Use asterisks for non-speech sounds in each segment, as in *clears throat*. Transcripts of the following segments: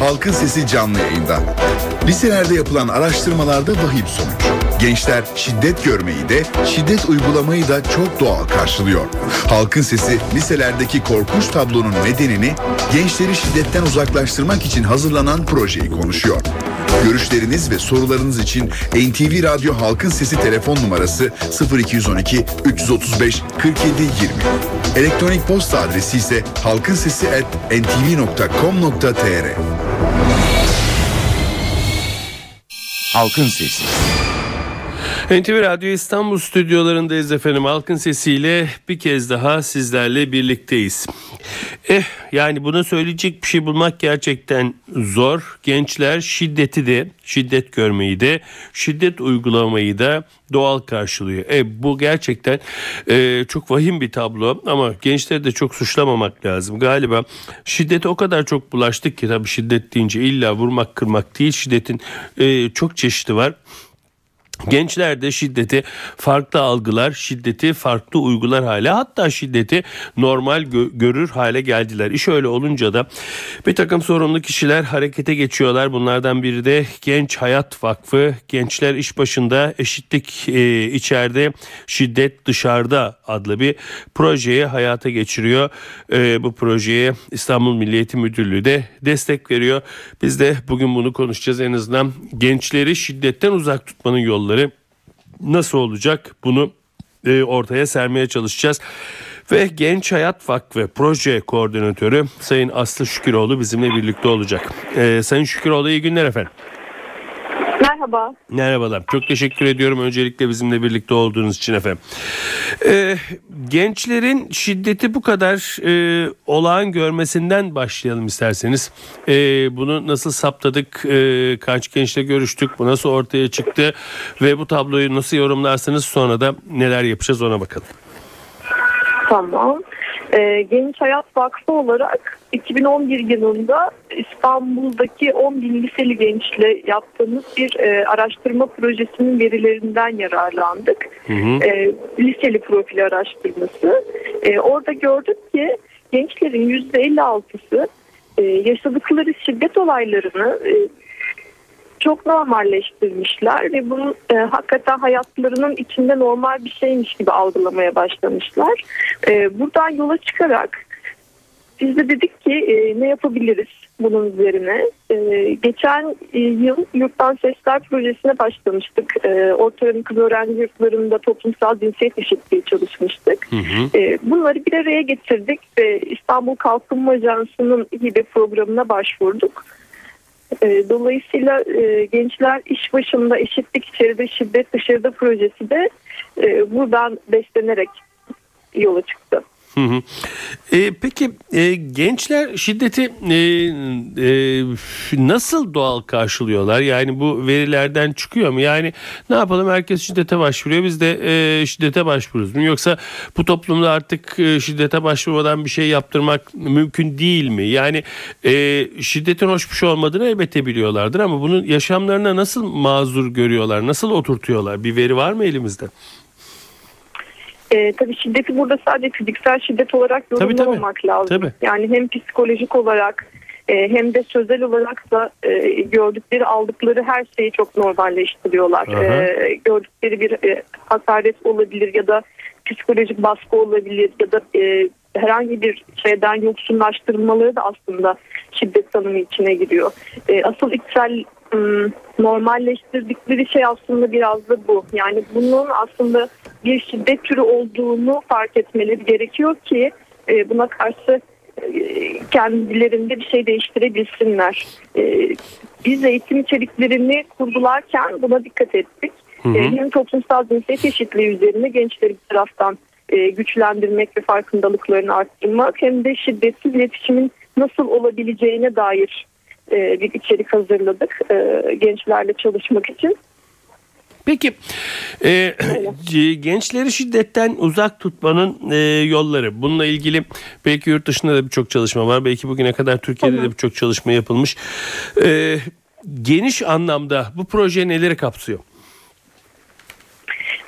Halkın Sesi canlı yayında. Liselerde yapılan araştırmalarda vahim sonuç. Gençler şiddet görmeyi de, şiddet uygulamayı da çok doğal karşılıyor. Halkın Sesi liselerdeki korkunç tablonun nedenini, gençleri şiddetten uzaklaştırmak için hazırlanan projeyi konuşuyor. Görüşleriniz ve sorularınız için NTV Radyo Halkın Sesi telefon numarası 0212 335 47 20. Elektronik posta adresi ise halkinsesi@ntv.com.tr. Halkın Sesi. NTV Radyo İstanbul stüdyolarındayız efendim. Halkın sesiyle bir kez daha sizlerle birlikteyiz. Eh yani buna söyleyecek bir şey bulmak gerçekten zor. Gençler şiddeti de, şiddet görmeyi de, şiddet uygulamayı da doğal karşılıyor. E bu gerçekten e, çok vahim bir tablo ama gençleri de çok suçlamamak lazım. Galiba şiddet o kadar çok bulaştık ki tabii şiddet deyince illa vurmak kırmak değil şiddetin e, çok çeşidi var. *laughs* Gençler de şiddeti farklı algılar, şiddeti farklı uygular hale hatta şiddeti normal gö- görür hale geldiler. İş öyle olunca da bir takım sorumlu kişiler harekete geçiyorlar. Bunlardan biri de Genç Hayat Vakfı. Gençler iş başında eşitlik e, içeride şiddet dışarıda adlı bir projeyi hayata geçiriyor. E, bu projeye İstanbul Milli Eğitim Müdürlüğü de destek veriyor. Biz de bugün bunu konuşacağız en azından gençleri şiddetten uzak tutmanın yolları yolları nasıl olacak bunu e, ortaya sermeye çalışacağız. Ve Genç Hayat Vakfı Proje Koordinatörü Sayın Aslı Şüküroğlu bizimle birlikte olacak. Ee, Sayın Şüküroğlu iyi günler efendim. Merhaba. Merhabalar. Çok teşekkür ediyorum öncelikle bizimle birlikte olduğunuz için efendim. Ee, gençlerin şiddeti bu kadar e, olağan görmesinden başlayalım isterseniz. Ee, bunu nasıl saptadık, e, kaç gençle görüştük, bu nasıl ortaya çıktı ve bu tabloyu nasıl yorumlarsınız sonra da neler yapacağız ona bakalım. Tamam. Ee, Genç Hayat Vakfı olarak 2011 yılında İstanbul'daki 10 bin liseli gençle yaptığımız bir e, araştırma projesinin verilerinden yararlandık. Hı hı. E, liseli profili araştırması. E, orada gördük ki gençlerin %56'sı e, yaşadıkları şiddet olaylarını e, çok normalleştirmişler ve bunu e, hakikaten hayatlarının içinde normal bir şeymiş gibi algılamaya başlamışlar. E, buradan yola çıkarak biz de dedik ki e, ne yapabiliriz bunun üzerine. E, geçen e, yıl Yurttan Sesler projesine başlamıştık. E, orta kız öğrenci yurtlarında toplumsal cinsiyet eşitliği çalışmıştık. Hı hı. E, bunları bir araya getirdik ve İstanbul Kalkınma Ajansı'nın hibe programına başvurduk. E, dolayısıyla e, gençler iş başında eşitlik içeride şiddet dışarıda projesi de e, buradan beslenerek yola çıktı. Hı hı. E, peki e, gençler şiddeti e, e, nasıl doğal karşılıyorlar? Yani bu verilerden çıkıyor mu? Yani ne yapalım herkes şiddete başvuruyor biz de e, şiddete başvuruyoruz mu? Yoksa bu toplumda artık e, şiddete başvurmadan bir şey yaptırmak mümkün değil mi? Yani e, şiddetin hoş bir şey olmadığını elbette biliyorlardır ama bunun yaşamlarına nasıl mazur görüyorlar? Nasıl oturtuyorlar? Bir veri var mı elimizde? E, tabii şiddeti burada sadece fiziksel şiddet olarak yorumlamamak tabii, tabii. lazım. Tabii. Yani hem psikolojik olarak e, hem de sözel olarak da e, gördükleri aldıkları her şeyi çok normalleştiriyorlar. E, gördükleri bir e, hakaret olabilir ya da psikolojik baskı olabilir ya da e, herhangi bir şeyden yoksunlaştırılmaları da aslında şiddet tanımı içine giriyor. E, asıl içsel normalleştirdikleri şey aslında biraz da bu. Yani bunun aslında bir şiddet türü olduğunu fark etmeleri gerekiyor ki e, buna karşı e, kendilerinde bir şey değiştirebilsinler. E, biz eğitim içeriklerini kurgularken buna dikkat ettik. Hı hı. Hem toplumsal cinsiyet eşitliği üzerine gençleri bir taraftan güçlendirmek ve farkındalıklarını arttırmak hem de şiddetsiz iletişimin nasıl olabileceğine dair bir içerik hazırladık gençlerle çalışmak için. Peki *clears throat* e, gençleri şiddetten uzak tutmanın e, yolları bununla ilgili belki yurt dışında da birçok çalışma var belki bugüne kadar Türkiye'de de birçok çalışma yapılmış e, geniş anlamda bu proje neleri kapsıyor?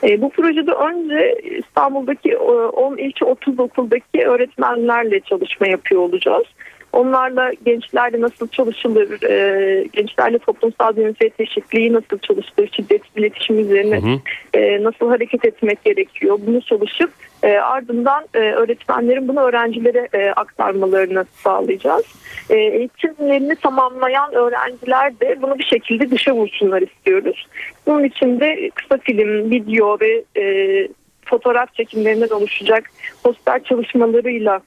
E, bu projede önce İstanbul'daki 10 ilçe 30 okuldaki öğretmenlerle çalışma yapıyor olacağız. Onlarla gençlerle nasıl çalışılır, e, gençlerle toplumsal cinsiyet eşitliği nasıl çalışılır, şiddet iletişim üzerine Hı hı. e, nasıl hareket etmek gerekiyor bunu çalışıp e, ardından e, öğretmenlerin bunu öğrencilere e, aktarmalarını sağlayacağız. E, eğitimlerini tamamlayan öğrenciler de bunu bir şekilde dışa vursunlar istiyoruz. Bunun için de kısa film, video ve e, fotoğraf çekimlerinden oluşacak poster çalışmalarıyla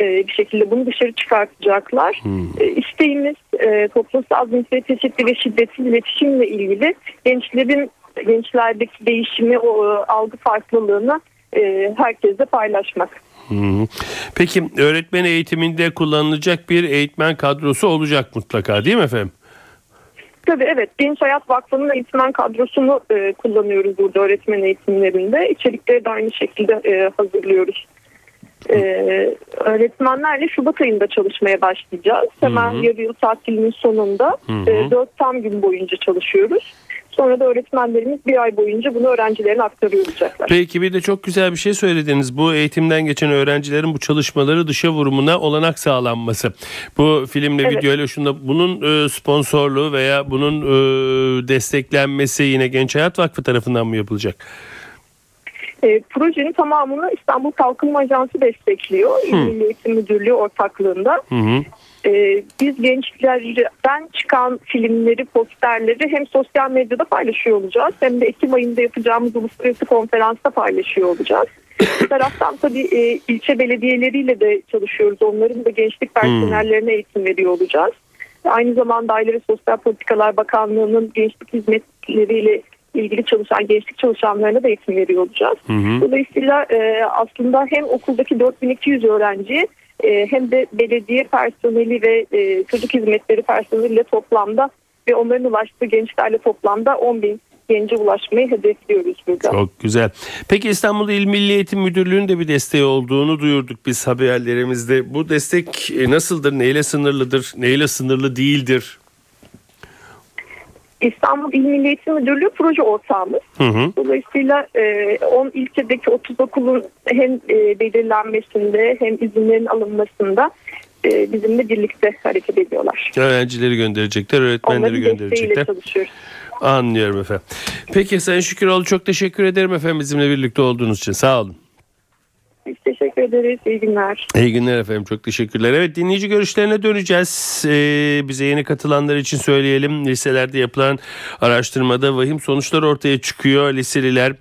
bir şekilde bunu dışarı çıkartacaklar. E, isteğimiz e, toplumsal cinsiyet eşitliği ve şiddetsiz iletişimle ilgili gençlerin gençlerdeki değişimi, o e, algı farklılığını e, herkesle paylaşmak. Hı. Peki öğretmen eğitiminde kullanılacak bir eğitmen kadrosu olacak mutlaka değil mi efendim? Tabii evet Genç Hayat Vakfı'nın eğitmen kadrosunu e, kullanıyoruz burada öğretmen eğitimlerinde. İçerikleri de aynı şekilde e, hazırlıyoruz. E, öğretmenlerle Şubat ayında çalışmaya başlayacağız. Hemen Hı hı. yarı yıl tatilinin sonunda Hı hı. e, 4 tam gün boyunca çalışıyoruz. Sonra da öğretmenlerimiz bir ay boyunca bunu öğrencilerine aktarıyor olacaklar. Peki bir de çok güzel bir şey söylediniz. Bu eğitimden geçen öğrencilerin bu çalışmaları dışa vurumuna olanak sağlanması. Bu filmle, Evet. videoyla şunda bunun e, sponsorluğu veya bunun e, desteklenmesi yine Genç Hayat Vakfı tarafından mı yapılacak? E, projenin tamamını İstanbul Kalkınma Ajansı destekliyor. İl Milli Eğitim Müdürlüğü ortaklığında. Hı hı. Ee, biz gençlerden çıkan filmleri, posterleri hem sosyal medyada paylaşıyor olacağız hem de Ekim ayında yapacağımız uluslararası konferansta paylaşıyor olacağız. Bir taraftan tabii e, ilçe belediyeleriyle de çalışıyoruz. Onların da gençlik personellerine eğitim veriyor olacağız. Aynı zamanda Aile ve Sosyal Politikalar Bakanlığı'nın gençlik hizmetleriyle ilgili çalışan gençlik çalışanlarına da eğitim veriyor olacağız. Hı hı. Dolayısıyla e, aslında hem okuldaki 4200 öğrenciye e, hem de belediye personeli ve e, çocuk hizmetleri personeliyle toplamda ve onların ulaştığı gençlerle toplamda 10 bin gence ulaşmayı hedefliyoruz burada. Çok güzel. Peki İstanbul İl Milli Eğitim Müdürlüğü'nün de bir desteği olduğunu duyurduk biz haberlerimizde. Bu destek e, nasıldır? Neyle sınırlıdır? Neyle sınırlı değildir? İstanbul İl Milli Eğitim Müdürlüğü proje ortağımız. Hı hı. Dolayısıyla e, 10 ilçedeki 30 okulun hem e, belirlenmesinde hem izinlerin alınmasında e, bizimle birlikte hareket ediyorlar. Öğrencileri gönderecekler, öğretmenleri Onların gönderecekler. çalışıyoruz. Anlıyorum efendim. Peki Sayın Şüküroğlu çok teşekkür ederim efendim bizimle birlikte olduğunuz için. Sağ olun. Biz teşekkür ederiz. İyi günler. İyi günler efendim çok teşekkürler. Evet dinleyici görüşlerine döneceğiz. Ee, bize yeni katılanlar için söyleyelim. Liselerde yapılan araştırmada vahim sonuçlar ortaya çıkıyor. Liseliler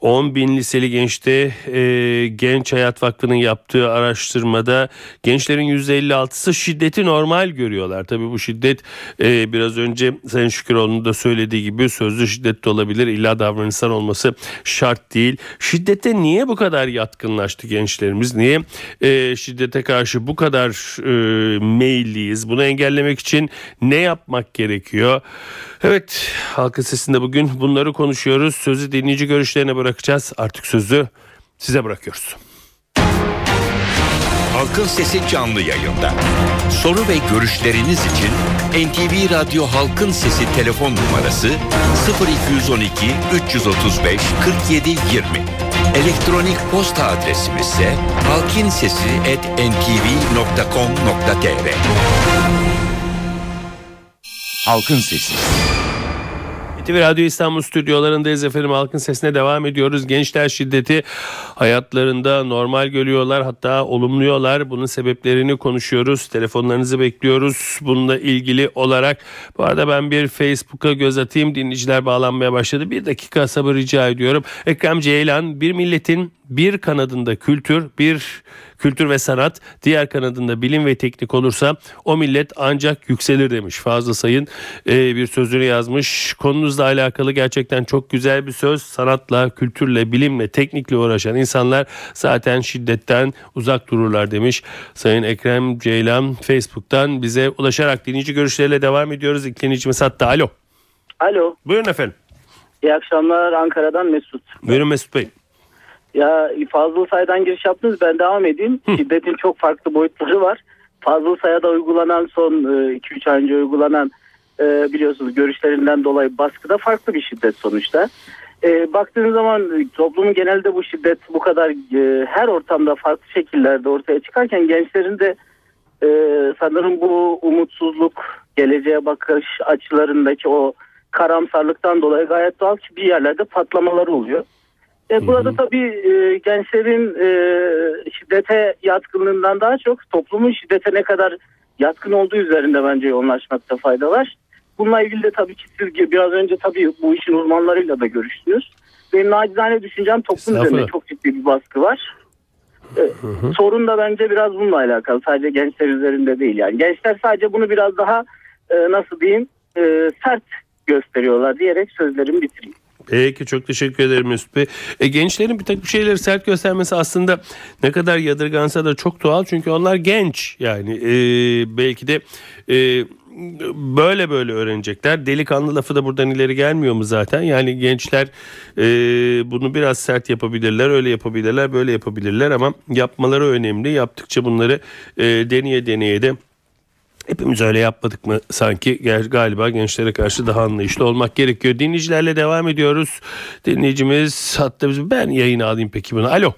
10 bin liseli gençte e, Genç Hayat Vakfı'nın yaptığı araştırmada gençlerin %56'sı şiddeti normal görüyorlar. Tabii bu şiddet e, biraz önce Sayın Şüküroğlu'nun da söylediği gibi sözlü şiddet de olabilir. İlla davranışsal olması şart değil. Şiddete niye bu kadar yatkınlaştı gençlerimiz? Niye e, şiddete karşı bu kadar e, meyilliyiz? Bunu engellemek için ne yapmak gerekiyor? Evet halkın sesinde bugün bunları konuşuyoruz. Sözü dinleyici görüşlerine bırakacağız. Artık sözü size bırakıyoruz. Halkın Sesi canlı yayında. Soru ve görüşleriniz için NTV Radyo Halkın Sesi telefon numarası 0212 335 47 20. Elektronik posta adresimiz ise halkinsesi@ntv.com.tr. Halkın Sesi. NTV Radyo İstanbul stüdyolarındayız efendim. Halkın sesine devam ediyoruz. Gençler şiddeti hayatlarında normal görüyorlar hatta olumluyorlar. Bunun sebeplerini konuşuyoruz. Telefonlarınızı bekliyoruz. Bununla ilgili olarak bu arada ben bir Facebook'a göz atayım. Dinleyiciler bağlanmaya başladı. Bir dakika sabır rica ediyorum. Ekrem Ceylan bir milletin bir kanadında kültür, bir kültür ve sanat, diğer kanadında bilim ve teknik olursa o millet ancak yükselir demiş. Fazla Sayın e, bir sözünü yazmış. Konunuzla alakalı gerçekten çok güzel bir söz. Sanatla, kültürle, bilimle, teknikle uğraşan insanlar zaten şiddetten uzak dururlar demiş. Sayın Ekrem Ceylan Facebook'tan bize ulaşarak dinleyici görüşleriyle devam ediyoruz. İlk dinleyicimiz hatta. Alo. Alo, Buyurun efendim. iyi akşamlar Ankara'dan Mesut. Buyurun Mesut Bey. Ya Fazıl Say'dan giriş yaptınız ben devam edeyim. Şiddetin çok farklı boyutları var. Fazıl Say'a uygulanan son 2-3 ay önce uygulanan e, biliyorsunuz görüşlerinden dolayı baskıda farklı bir şiddet sonuçta. E, baktığınız zaman e, toplumun genelde bu şiddet bu kadar e, her ortamda farklı şekillerde ortaya çıkarken gençlerin de e, sanırım bu umutsuzluk, geleceğe bakış açılarındaki o karamsarlıktan dolayı gayet doğal ki bir yerlerde patlamaları oluyor. E, burada tabii e, gençlerin e, şiddete yatkınlığından daha çok toplumun şiddete ne kadar yatkın olduğu üzerinde bence yoğunlaşmakta fayda var. Bununla ilgili de tabii ki siz biraz önce tabii bu işin uzmanlarıyla da görüştünüz. Benim nacizane düşüncem toplum üzerinde çok ciddi bir baskı var. E, sorun da bence biraz bununla alakalı. Sadece gençler üzerinde değil yani. Gençler sadece bunu biraz daha e, nasıl diyeyim e, sert gösteriyorlar diyerek sözlerimi bitireyim. Peki çok teşekkür ederim Mesut Bey. E, gençlerin bir takım şeyleri sert göstermesi aslında ne kadar yadırgansa da çok doğal. Çünkü onlar genç yani e, belki de e, böyle böyle öğrenecekler. Delikanlı lafı da buradan ileri gelmiyor mu zaten? Yani gençler e, bunu biraz sert yapabilirler, öyle yapabilirler, böyle yapabilirler ama yapmaları önemli. Yaptıkça bunları e, deneye deneye de Hepimiz öyle yapmadık mı sanki galiba gençlere karşı daha anlayışlı olmak gerekiyor. Dinleyicilerle devam ediyoruz. Dinleyicimiz hatta biz ben yayını alayım peki bunu. Alo.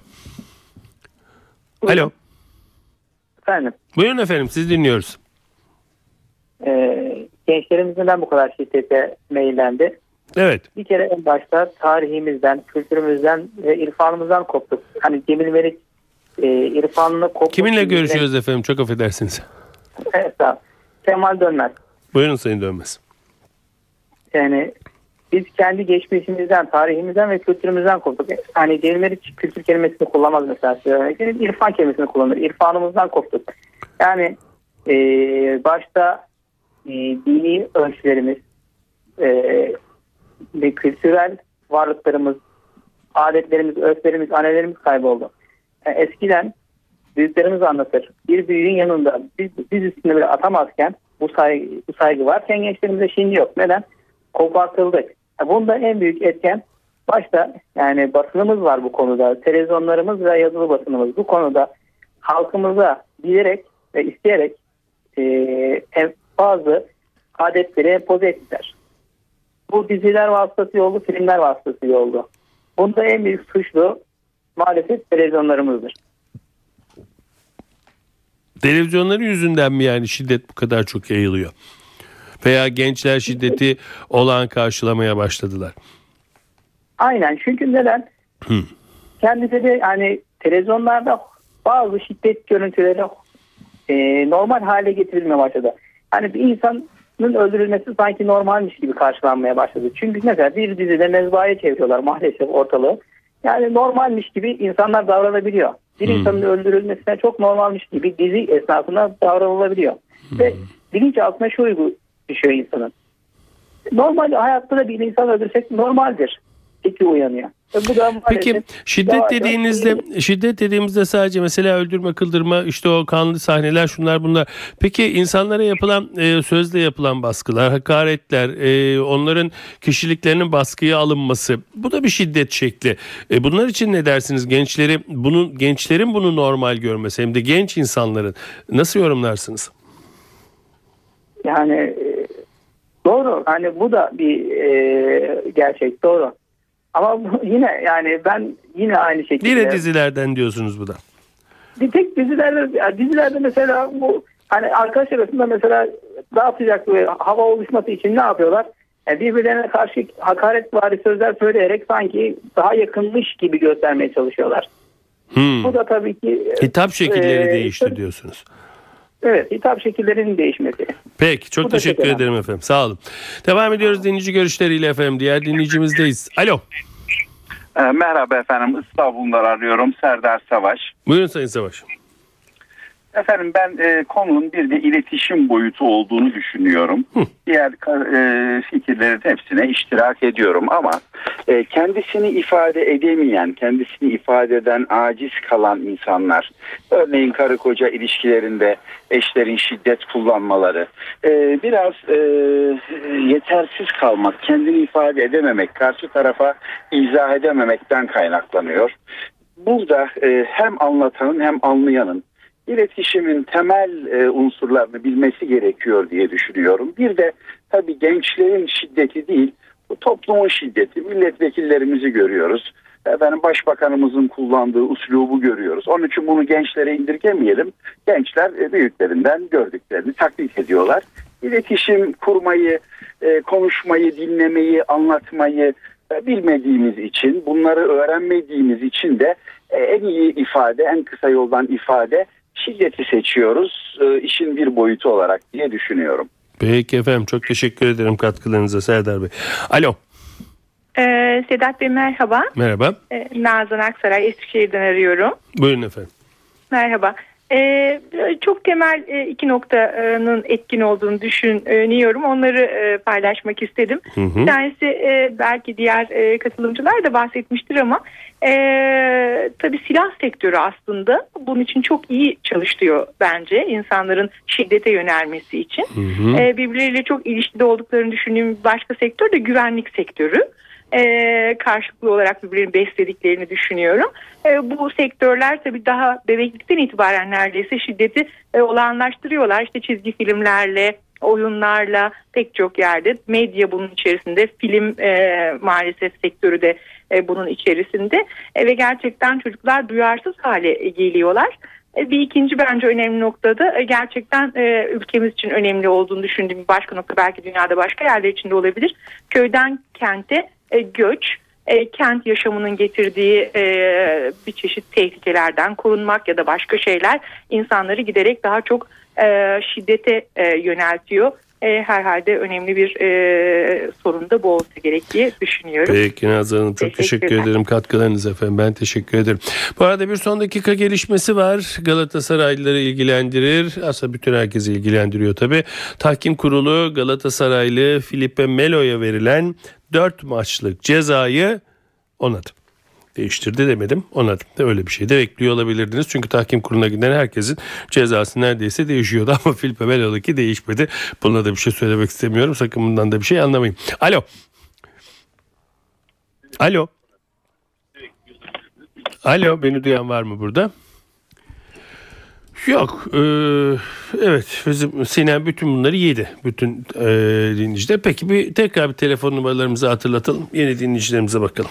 Alo. Efendim, Buyurun efendim siz dinliyoruz. e, gençlerimiz neden bu kadar şiddete meyillendi? Evet. Bir kere en başta tarihimizden, kültürümüzden ve irfanımızdan koptuk. Hani Cemil Meriç e, irfanını koptuk. Kiminle görüşüyoruz efendim çok affedersiniz. Evet, tamam. Kemal Dönmez. Buyurun Sayın Dönmez. Yani biz kendi geçmişimizden, tarihimizden ve kültürümüzden koptuk. Hani Cemil Meriç kültür kelimesini kullanmaz mesela. size örnek vereyim. İrfan kelimesini kullanır. İrfanımızdan koptuk. Yani e, başta e, dini ölçülerimiz e, ve kültürel varlıklarımız, adetlerimiz, örflerimiz, anelerimiz kayboldu. Yani eskiden büyüklerimiz anlatır. Bir büyüğün yanında biz, biz üstüne bile atamazken bu saygı, bu saygı varken gençlerimizde şimdi yok. Neden? Kopartıldık. Bunda en büyük etken başta yani basınımız var bu konuda. Televizyonlarımız ve yazılı basınımız bu konuda halkımıza bilerek ve isteyerek e, bazı adetleri empoze ettiler. Bu diziler vasıtasıyla oldu, filmler vasıtasıyla oldu. Bunda en büyük suçlu maalesef televizyonlarımızdır. Televizyonların yüzünden mi yani şiddet bu kadar çok yayılıyor? Veya gençler şiddeti olan karşılamaya başladılar. Aynen çünkü neden? Kendisi de yani televizyonlarda bazı şiddet görüntüleri e, normal hale getirilmeye başladı. Hani bir insanın öldürülmesi sanki normalmiş gibi karşılanmaya başladı. Çünkü mesela bir dizide mezbahaya çeviriyorlar maalesef ortalığı. Yani normalmiş gibi insanlar davranabiliyor. Bir insanın öldürülmesine çok normalmiş gibi dizi esnasında davranılabiliyor. Ve bilinçaltına şu uygu düşüyor insanın. Normal hayatta da bir insan öldürsek normaldir. Fikri uyanıyor. E bu da Peki şiddet dediğinizde şiddet dediğimizde sadece mesela öldürme, kıldırma, işte o kanlı sahneler şunlar bunlar. Peki insanlara yapılan e, sözle yapılan baskılar, hakaretler, e, onların kişiliklerinin baskıya alınması bu da bir şiddet şekli. E, bunlar için ne dersiniz? Gençleri bunu gençlerin bunu normal görmesi hem de genç insanların nasıl yorumlarsınız? Yani e, doğru. Hani bu da bir e, gerçek doğru. Ama yine yani ben yine aynı şekilde. Yine dizilerden diyorsunuz bu da. Bir tek dizilerde dizilerde mesela bu hani arkadaş arasında mesela daha sıcak bir hava oluşması için ne yapıyorlar? Yani birbirlerine karşı hakaret vari sözler söyleyerek sanki daha yakınmış gibi göstermeye çalışıyorlar. Hmm. Bu da tabii ki Hitap şekilleri e, değişti diyorsunuz. Evet, hitap şekillerinin değişmesi. Peki çok Bu teşekkür önemli. ederim efendim. Sağ olun. Devam ediyoruz dinleyici görüşleriyle efendim. Diğer dinleyicimizdeyiz. Alo. Ee, Merhaba efendim İstanbul'dan arıyorum Serdar Savaş. Buyurun Sayın Savaş. Efendim ben e, konunun bir de iletişim boyutu olduğunu düşünüyorum. Diğer ka- e, fikirlerin hepsine iştirak ediyorum ama e, kendisini ifade edemeyen, kendisini ifade eden aciz kalan insanlar, örneğin karı koca ilişkilerinde eşlerin şiddet kullanmaları, e, biraz e, yetersiz kalmak, kendini ifade edememek, karşı tarafa izah edememekten kaynaklanıyor. Burada e, hem anlatanın hem anlayanın iletişimin temel e, unsurlarını bilmesi gerekiyor diye düşünüyorum. Bir de tabii gençlerin şiddeti değil, bu toplumun şiddeti. Milletvekillerimizi görüyoruz. Efendim başbakanımızın kullandığı uslubu görüyoruz. Onun için bunu gençlere indirgemeyelim. Gençler e, büyüklerinden gördüklerini taklit ediyorlar. İletişim kurmayı, e, konuşmayı, dinlemeyi, anlatmayı e, bilmediğimiz için, bunları öğrenmediğimiz için de e, en iyi ifade, en kısa yoldan ifade şiddeti seçiyoruz. E, işin bir boyutu olarak diye düşünüyorum. Peki efendim çok teşekkür ederim katkılarınıza Serdar Bey. Alo Ee, Sedat Bey merhaba. merhaba. Ee, Nazan Aksaray Eskişehir'den arıyorum. Buyurun efendim. Merhaba. Ee, çok temel e, iki noktanın etkin olduğunu düşünüyorum. Onları e, paylaşmak istedim. Hı hı. Bir tanesi e, belki diğer katılımcılar da bahsetmiştir ama e, tabii silah sektörü aslında bunun için çok iyi çalışıyor bence insanların şiddete yönelmesi için. Hı hı. E, birbirleriyle çok ilişkide olduklarını düşündüğüm başka sektör de güvenlik sektörü. E, karşılıklı olarak birbirini beslediklerini düşünüyorum. E, bu sektörler tabii daha bebeklikten itibaren neredeyse şiddeti e, olağanlaştırıyorlar. İşte çizgi filmlerle, oyunlarla pek çok yerde medya bunun içerisinde film e, maalesef sektörü de e, bunun içerisinde E, ve gerçekten çocuklar duyarsız hale geliyorlar. E, Bir ikinci bence önemli noktada e, gerçekten e, ülkemiz için önemli olduğunu düşündüğüm başka nokta belki dünyada başka yerler için de olabilir. Köyden kente e, göç, e, kent yaşamının getirdiği e, bir çeşit tehlikelerden korunmak ya da başka şeyler insanları giderek daha çok e, şiddete e, yöneltiyor. E, herhalde önemli bir e, sorun da bu olsa gerek diye düşünüyorum. Peki Nazan Hanım çok teşekkür ederim katkılarınız efendim ben teşekkür ederim. Bu arada bir son dakika gelişmesi var Galatasaraylıları ilgilendirir aslında bütün herkesi ilgilendiriyor tabi. Tahkim kurulu Galatasaraylı Filipe Melo'ya verilen 4 maçlık cezayı onadı. Değiştirdi demedim onadı. Öyle bir şey de bekliyor olabilirdiniz. Çünkü tahkim kuruluna giden herkesin cezası neredeyse değişiyordu *laughs* ama Filipe Melo'daki değişmedi. Buna da bir şey söylemek istemiyorum. Sakın bundan da bir şey anlamayın. Alo. Alo. Alo beni duyan var mı burada? Yok. eee, evet bizim Sinem bütün bunları yedi. Bütün eee dinleyiciler. Peki bir tekrar bir telefon numaralarımızı hatırlatalım. Yeni dinleyicilerimize bakalım.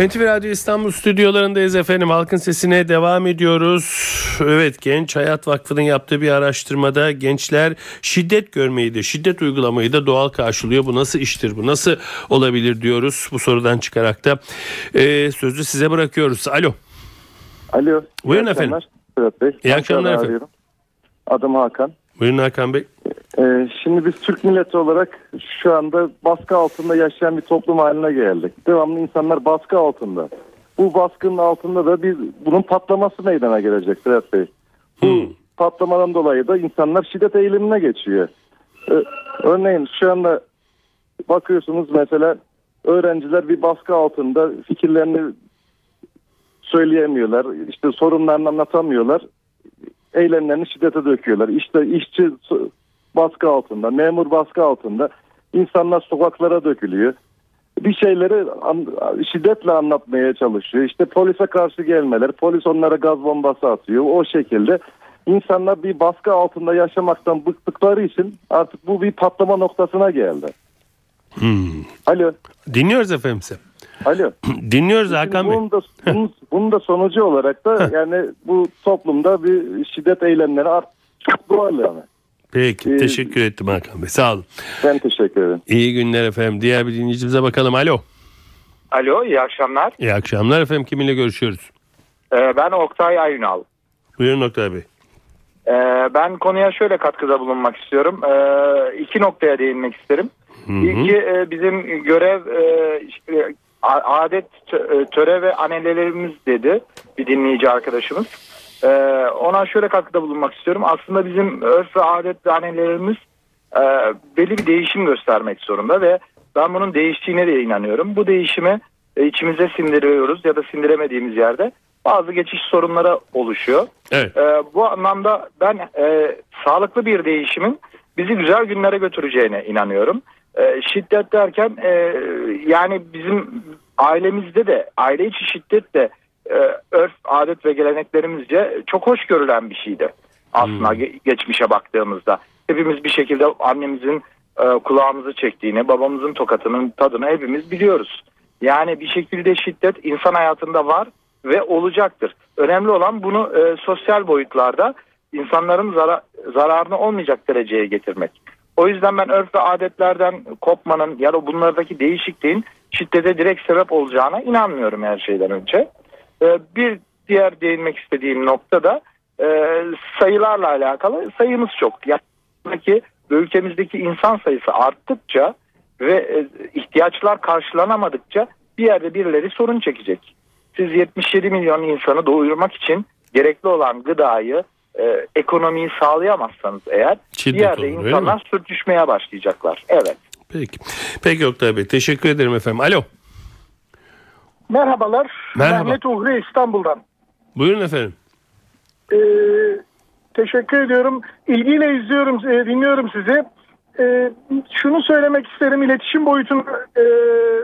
NTV Radyo İstanbul stüdyolarındayız efendim. Halkın sesine devam ediyoruz. Evet Genç Hayat Vakfı'nın yaptığı bir araştırmada gençler şiddet görmeyi de şiddet uygulamayı da doğal karşılıyor. Bu nasıl iştir bu nasıl olabilir diyoruz bu sorudan çıkarak da. Ee, sözü size bırakıyoruz. Alo. Alo. Buyurun efendim. Bey. İyi akşamlar efendim. arıyorum. Adım Hakan. Buyurun Hakan Bey. Ee, şimdi biz Türk milleti olarak şu anda baskı altında yaşayan bir toplum haline geldik. Devamlı insanlar baskı altında. Bu baskının altında da bir bunun patlaması meydana gelecek Sedat Bey. Bu patlamadan dolayı da insanlar şiddet eğilimine geçiyor. Ee, örneğin şu anda bakıyorsunuz mesela öğrenciler bir baskı altında fikirlerini söyleyemiyorlar. İşte sorunlarını anlatamıyorlar. Eylemlerini şiddete döküyorlar. İşte işçi baskı altında, memur baskı altında. insanlar sokaklara dökülüyor. Bir şeyleri şiddetle anlatmaya çalışıyor. İşte polise karşı gelmeler, polis onlara gaz bombası atıyor. O şekilde insanlar bir baskı altında yaşamaktan bıktıkları için artık bu bir patlama noktasına geldi. Alo, Dinliyoruz efendim size. alo. *clears throat* Dinliyoruz Hakan Bey. bunun da, *clears throat* bunun, bunun da sonucu olarak da yani bu toplumda bir şiddet eylemleri art çok doğal yani. Peki Ee, teşekkür ettim Hakan Bey. Sağ olun. Ben teşekkür ederim. İyi günler efendim. Diğer bir dinleyicimize bakalım. Alo. Alo iyi akşamlar. İyi akşamlar efendim. Kiminle görüşüyoruz? Ee, ben Oktay Ayunal. Buyurun Oktay Bey. Ee, ben konuya şöyle katkıda bulunmak istiyorum. Ee, iki noktaya değinmek isterim. Hı hı. İlki e, bizim görev e, işte, adet e, töre ve annelerimiz dedi bir dinleyici arkadaşımız. Ee, ona şöyle katkıda bulunmak istiyorum. Aslında bizim örf ve adet ve annelerimiz e, belli bir değişim göstermek zorunda ve ben bunun değiştiğine de inanıyorum. Bu değişimi e, içimize sindiriyoruz ya da sindiremediğimiz yerde bazı geçiş sorunları oluşuyor. Evet. Ee, bu anlamda ben e, sağlıklı bir değişimin bizi güzel günlere götüreceğine inanıyorum. Ee, şiddet derken e, yani bizim ailemizde de aile içi şiddet de e, örf, adet ve geleneklerimizce çok hoş görülen bir şeydi. Aslında ge- geçmişe baktığımızda. Hepimiz bir şekilde annemizin e, kulağımızı çektiğini, babamızın tokatının tadını hepimiz biliyoruz. Yani bir şekilde şiddet insan hayatında var ve olacaktır. Önemli olan bunu e, sosyal boyutlarda insanların zara- zararına olmayacak dereceye getirmek. O yüzden ben örf ve adetlerden kopmanın ya da bunlardaki değişikliğin şiddete direkt sebep olacağına inanmıyorum her şeyden önce. E, bir diğer değinmek istediğim nokta da e, sayılarla alakalı sayımız çok. Yani ülkemizdeki insan sayısı arttıkça ve e, ihtiyaçlar karşılanamadıkça bir yerde birileri sorun çekecek. Siz 77 milyon insanı doyurmak için gerekli olan gıdayı, e, ekonomiyi sağlayamazsanız eğer Şiddet bir yerde olur, insanlar sürtüşmeye başlayacaklar. Evet. Peki. Peki Oktay Bey teşekkür ederim efendim. Alo. Merhabalar. Merhaba. Mehmet Uhri İstanbul'dan. Buyurun efendim. Ee, teşekkür ediyorum. İlgiyle izliyorum, e, dinliyorum sizi. Ee, şunu söylemek isterim. İletişim boyutunu e,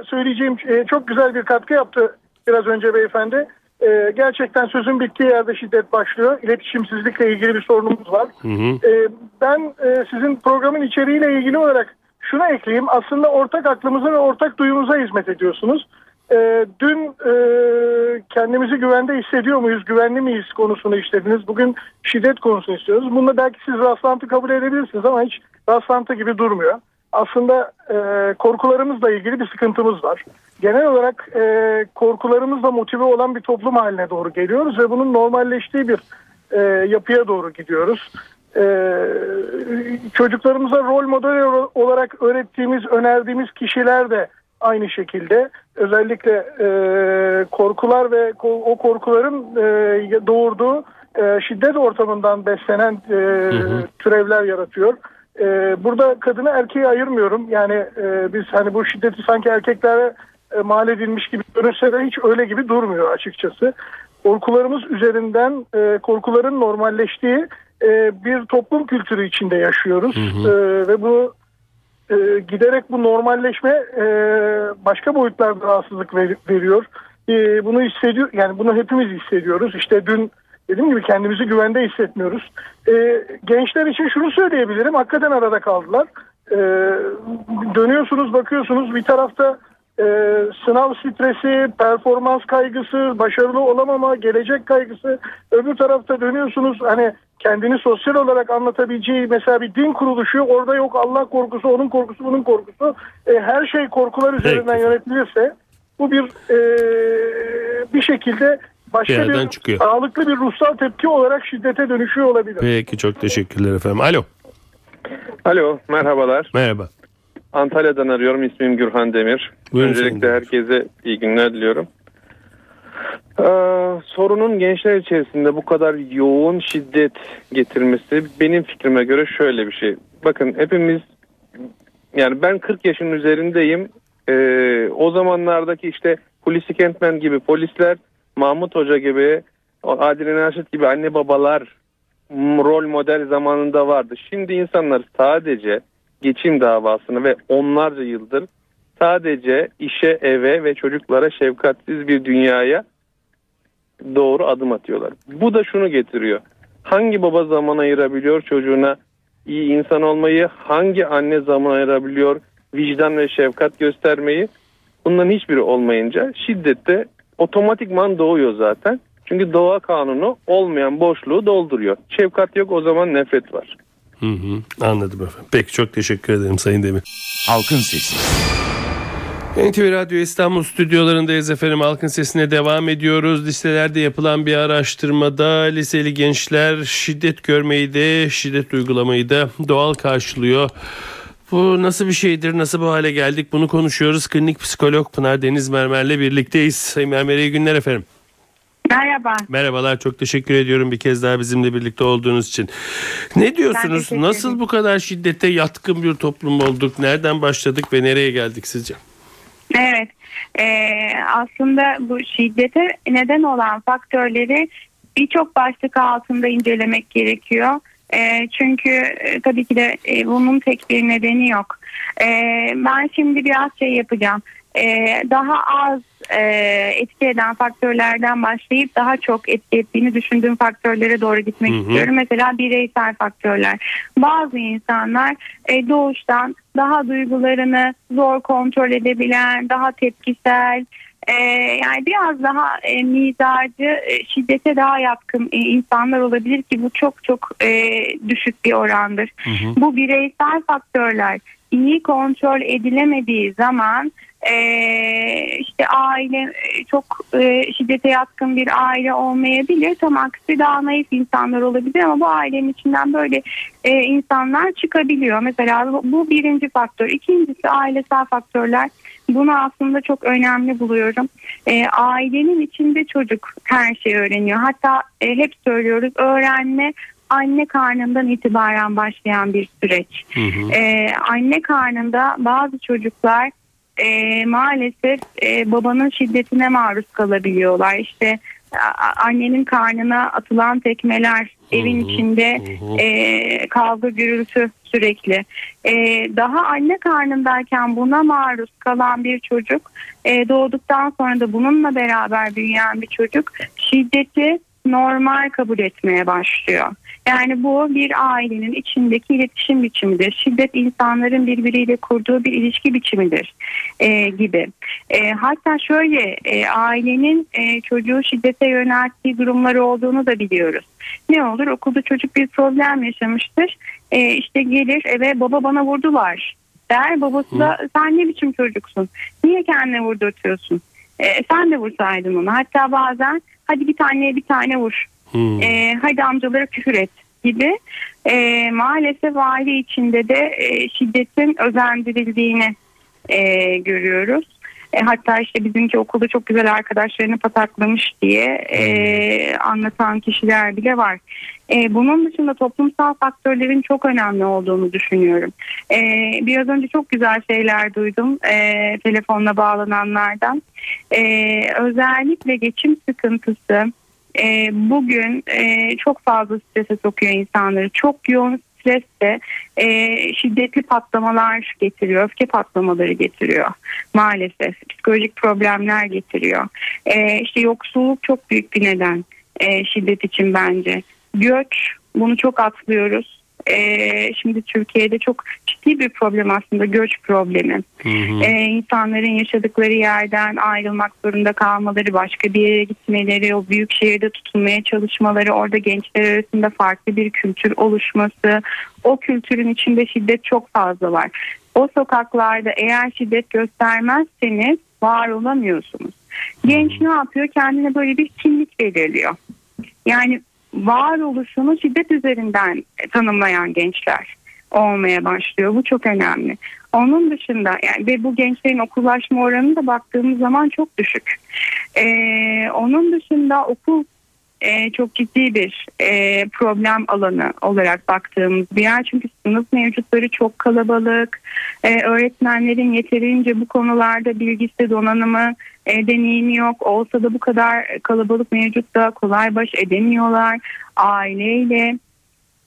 söyleyeceğim e, çok güzel bir katkı yaptı biraz önce beyefendi. Ee, gerçekten sözün bittiği yerde şiddet başlıyor. İletişimsizlikle ilgili bir sorunumuz var. Hı hı. Ee, ben e, sizin programın içeriğiyle ilgili olarak şunu ekleyeyim. Aslında ortak aklımıza ve ortak duyumuza hizmet ediyorsunuz. Ee, dün e, kendimizi güvende hissediyor muyuz, güvenli miyiz konusunu işlediniz. Bugün şiddet konusunu istiyoruz. Bunda belki siz rastlantı kabul edebilirsiniz ama hiç rastlantı gibi durmuyor. Aslında e, korkularımızla ilgili bir sıkıntımız var. Genel olarak e, korkularımızla motive olan bir toplum haline doğru geliyoruz ve bunun normalleştiği bir e, yapıya doğru gidiyoruz. Ee, çocuklarımıza rol model olarak öğrettiğimiz, önerdiğimiz kişiler de aynı şekilde özellikle e, korkular ve o korkuların e, doğurduğu e, şiddet ortamından beslenen e, türevler yaratıyor. E, burada kadını erkeği ayırmıyorum. Yani e, biz hani bu şiddeti sanki erkeklere e, mal edilmiş gibi görünse de hiç öyle gibi durmuyor açıkçası. Korkularımız üzerinden e, korkuların normalleştiği e, bir toplum kültürü içinde yaşıyoruz E, ve bu e, giderek bu normalleşme e, başka boyutlarda rahatsızlık ver- veriyor. E, bunu hissediyor, yani bunu hepimiz hissediyoruz. İşte dün dediğim gibi kendimizi güvende hissetmiyoruz. E, gençler için şunu söyleyebilirim, hakikaten arada kaldılar. E, dönüyorsunuz, bakıyorsunuz bir tarafta e, sınav stresi, performans kaygısı, başarılı olamama, gelecek kaygısı. Öbür tarafta dönüyorsunuz hani kendini sosyal olarak anlatabileceği mesela bir din kuruluşu orada yok Allah korkusu, onun korkusu, bunun korkusu. E, her şey korkular üzerinden yönetilirse bu bir e, bir şekilde başka Bir bir çıkıyor. sağlıklı bir ruhsal tepki olarak şiddete dönüşüyor olabilir. Peki çok teşekkürler efendim. Alo. Alo merhabalar. Merhaba. Antalya'dan arıyorum. İsmim Gürhan Demir. Buyurun Öncelikle herkese iyi günler diliyorum. Ee, sorunun gençler içerisinde bu kadar yoğun şiddet getirmesi benim fikrime göre şöyle bir şey. Bakın hepimiz yani ben 40 yaşın üzerindeyim. Ee, o zamanlardaki işte Hulusi Kentmen gibi polisler, Mahmut Hoca gibi, Adile Naşit gibi anne babalar rol model zamanında vardı. Şimdi insanlar sadece geçim davasını ve onlarca yıldır sadece işe, eve ve çocuklara şefkatsiz bir dünyaya doğru adım atıyorlar. Bu da şunu getiriyor. Hangi baba zaman ayırabiliyor çocuğuna iyi insan olmayı, hangi anne zaman ayırabiliyor vicdan ve şefkat göstermeyi? Bunların hiçbiri olmayınca şiddette otomatikman doğuyor zaten. Çünkü doğa kanunu olmayan boşluğu dolduruyor. Şefkat yok o zaman nefret var. Hı hı, anladım efendim. Peki çok teşekkür ederim Sayın Demir. Halkın Sesi. NTV Radyo İstanbul stüdyolarındayız efendim. Halkın sesine devam ediyoruz. Listelerde yapılan bir araştırmada liseli gençler şiddet görmeyi de şiddet uygulamayı da doğal karşılıyor. Bu nasıl bir şeydir, nasıl bu hale geldik bunu konuşuyoruz. Klinik psikolog Pınar Deniz Mermer'le birlikteyiz. Sayın Mermer iyi günler efendim. Merhaba. Merhabalar çok teşekkür ediyorum bir kez daha bizimle birlikte olduğunuz için. Ne diyorsunuz? Nasıl bu kadar şiddete yatkın bir toplum olduk? Nereden başladık ve nereye geldik sizce? Evet, Ee, aslında bu şiddete neden olan faktörleri birçok başlık altında incelemek gerekiyor. Ee, çünkü e, tabii ki de e, bunun tek bir nedeni yok. Ee, ben şimdi biraz şey yapacağım. Ee, daha az e, etki eden faktörlerden başlayıp daha çok etki ettiğini düşündüğüm faktörlere doğru gitmek Hı hı. istiyorum. Mesela bireysel faktörler. Bazı insanlar e, doğuştan daha duygularını zor kontrol edebilen, daha tepkisel, e, yani biraz daha e, mizacı, e, şiddete daha yatkın e, insanlar olabilir ki bu çok çok e, düşük bir orandır. Bu bireysel faktörler iyi kontrol edilemediği zaman e, işte aile e, çok e, şiddete yatkın bir aile olmayabilir. Tam aksi daha naif insanlar olabilir ama bu ailenin içinden böyle e, insanlar çıkabiliyor. Mesela bu, bu birinci faktör. İkincisi ailesel faktörler. Bunu aslında çok önemli buluyorum. E, ailenin içinde çocuk her şeyi öğreniyor. Hatta e, hep söylüyoruz öğrenme anne karnından itibaren başlayan bir süreç. Ee, anne karnında bazı çocuklar e, maalesef e, babanın şiddetine maruz kalabiliyorlar. İşte annenin karnına atılan tekmeler, evin içinde e, kavga gürültü sürekli. E, daha anne karnındayken buna maruz kalan bir çocuk, e, doğduktan sonra da bununla beraber büyüyen bir çocuk şiddeti normal kabul etmeye başlıyor. Yani bu bir ailenin içindeki iletişim biçimidir. Şiddet insanların birbiriyle kurduğu bir ilişki biçimidir e, gibi. E, hatta şöyle e, ailenin e, çocuğu şiddete yönelttiği durumları olduğunu da biliyoruz. Ne olur okulda çocuk bir problem yaşamıştır. E, işte gelir eve baba bana vurdular der. Babası da sen ne biçim çocuksun? Niye kendine vurdurtuyorsun? E, sen de vursaydın onu. Hatta bazen hadi bir tane bir tane vur. E, hadi amcalara küfür et gibi e, maalesef aile içinde de e, şiddetin özendirildiğini e, görüyoruz. E, hatta işte bizimki okulda çok güzel arkadaşlarını pataklamış diye e, anlatan kişiler bile var. E, bunun dışında toplumsal faktörlerin çok önemli olduğunu düşünüyorum. E, biraz önce çok güzel şeyler duydum e, telefonla bağlananlardan. E, özellikle geçim sıkıntısı e, bugün e, çok fazla strese sokuyor insanları. Çok yoğun stres de e, şiddetli patlamalar getiriyor, öfke patlamaları getiriyor maalesef. Psikolojik problemler getiriyor. E, işte yoksulluk çok büyük bir neden e, şiddet için bence. Göç, bunu çok atlıyoruz. E, şimdi Türkiye'de çok ciddi bir problem aslında göç problemi. Ee, insanların yaşadıkları yerden ayrılmak zorunda kalmaları, başka bir yere gitmeleri, o büyük şehirde tutunmaya çalışmaları, orada gençler arasında farklı bir kültür oluşması, o kültürün içinde şiddet çok fazla var. O sokaklarda eğer şiddet göstermezseniz var olamıyorsunuz. Genç ne yapıyor? Kendine böyle bir kimlik belirliyor. Yani varoluşunu şiddet üzerinden tanımlayan gençler olmaya başlıyor. Bu çok önemli. Onun dışında yani ve bu gençlerin okullaşma oranı da baktığımız zaman çok düşük. Ee, onun dışında okul e, çok ciddi bir e, problem alanı olarak baktığımız bir yer. Çünkü sınıf mevcutları çok kalabalık. E, öğretmenlerin yeterince bu konularda bilgisi, donanımı, e, deneyimi yok. Olsa da bu kadar kalabalık mevcut da kolay baş edemiyorlar. Aileyle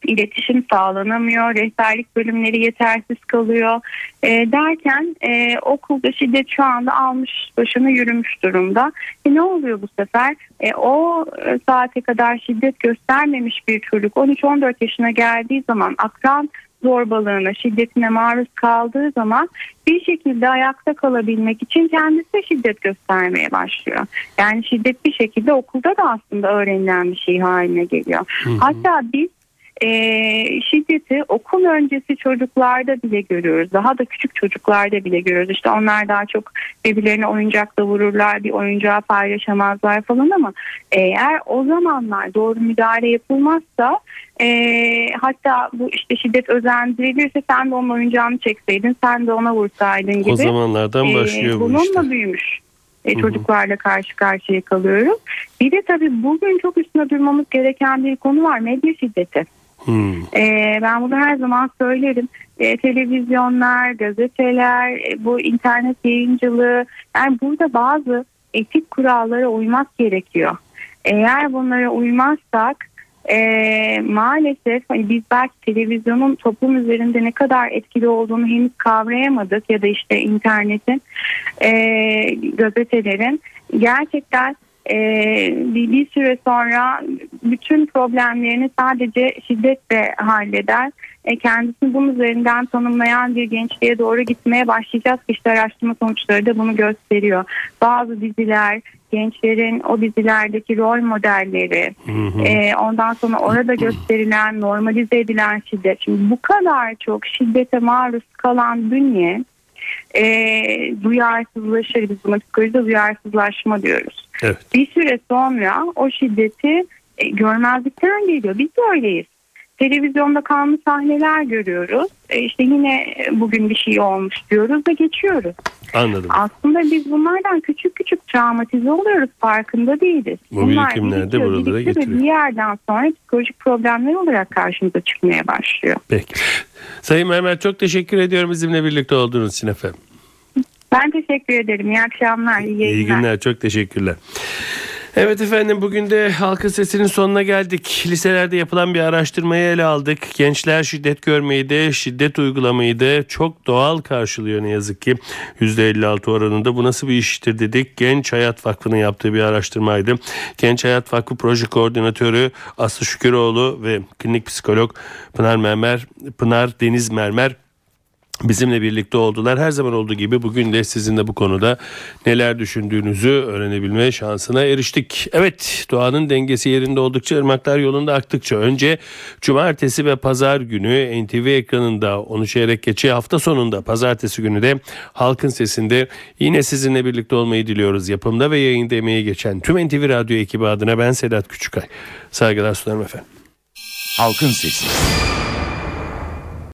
iletişim sağlanamıyor, rehberlik bölümleri yetersiz kalıyor E, derken e, okulda şiddet şu anda almış başını yürümüş durumda. E, ne oluyor bu sefer? E, o e, saate kadar şiddet göstermemiş bir çocuk 13-14 yaşına geldiği zaman akran zorbalığına, şiddetine maruz kaldığı zaman bir şekilde ayakta kalabilmek için kendisi de şiddet göstermeye başlıyor. Yani şiddet bir şekilde okulda da aslında öğrenilen bir şey haline geliyor. Hatta biz e, şiddeti okul öncesi çocuklarda bile görüyoruz. Daha da küçük çocuklarda bile görüyoruz. İşte onlar daha çok birbirlerine oyuncakla vururlar, bir oyuncağı paylaşamazlar falan ama eğer o zamanlar doğru müdahale yapılmazsa e, hatta bu işte şiddet özendirilirse sen de onun oyuncağını çekseydin, sen de ona vursaydın gibi. O zamanlardan e, başlıyor bu bununla işte. büyümüş e, çocuklarla karşı karşıya kalıyoruz. Bir de tabii bugün çok üstüne durmamız gereken bir konu var medya şiddeti. Hmm. Ben bunu her zaman söylerim. Ee, televizyonlar, gazeteler, e, bu internet yayıncılığı yani burada bazı etik kurallara uymak gerekiyor. Eğer bunlara uymazsak e, maalesef hani biz belki televizyonun toplum üzerinde ne kadar etkili olduğunu henüz kavrayamadık ya da işte internetin, e, gazetelerin gerçekten e, bir, bir süre sonra bütün problemlerini sadece şiddetle halleder. E, kendisini bunun üzerinden tanımlayan bir gençliğe doğru gitmeye başlayacağız. İşte araştırma sonuçları da bunu gösteriyor. Bazı diziler, gençlerin o dizilerdeki rol modelleri, e, ondan sonra orada *clears throat* gösterilen, normalize edilen şiddet. Şimdi bu kadar çok şiddete maruz kalan bünye e, duyarsızlaşır. Biz buna psikolojide duyarsızlaşma diyoruz. Evet. Bir süre sonra o şiddeti e, görmezlikten geliyor. Biz de öyleyiz. Televizyonda kanlı sahneler görüyoruz. E, işte yine e, bugün bir şey olmuş diyoruz ve geçiyoruz. Anladım. Aslında biz bunlardan küçük küçük travmatize oluyoruz farkında değiliz. Bu birikimler de birikiyor, buralara getiriyor. Bir yerden sonra psikolojik problemler olarak karşımıza çıkmaya başlıyor. Peki. Sayın Mermer çok teşekkür ediyorum bizimle birlikte olduğunuz için efendim. Ben teşekkür ederim. İyi akşamlar, iyi yayınlar. İyi günler çok teşekkürler. Evet efendim bugün de Halkın Sesi'nin sonuna geldik. Liselerde yapılan bir araştırmayı ele aldık. Gençler şiddet görmeyi de şiddet uygulamayı da çok doğal karşılıyor ne yazık ki. %56 oranında bu nasıl bir iştir dedik. Genç Hayat Vakfı'nın yaptığı bir araştırmaydı. Genç Hayat Vakfı Proje Koordinatörü Aslı Şüküroğlu ve klinik psikolog Pınar Mermer, Pınar Deniz Mermer bizimle birlikte oldular. Her zaman olduğu gibi bugün de sizinle bu konuda neler düşündüğünüzü öğrenebilme şansına eriştik. Evet doğanın dengesi yerinde oldukça ırmaklar yolunda aktıkça önce cumartesi ve pazar günü NTV ekranında onu çeyrek geçe hafta sonunda pazartesi günü de Halkın Sesi'nde yine sizinle birlikte olmayı diliyoruz. Yapımda ve yayında emeği geçen tüm NTV Radyo ekibi adına ben Sedat Küçükay. Saygılar sunarım efendim. Halkın Sesi.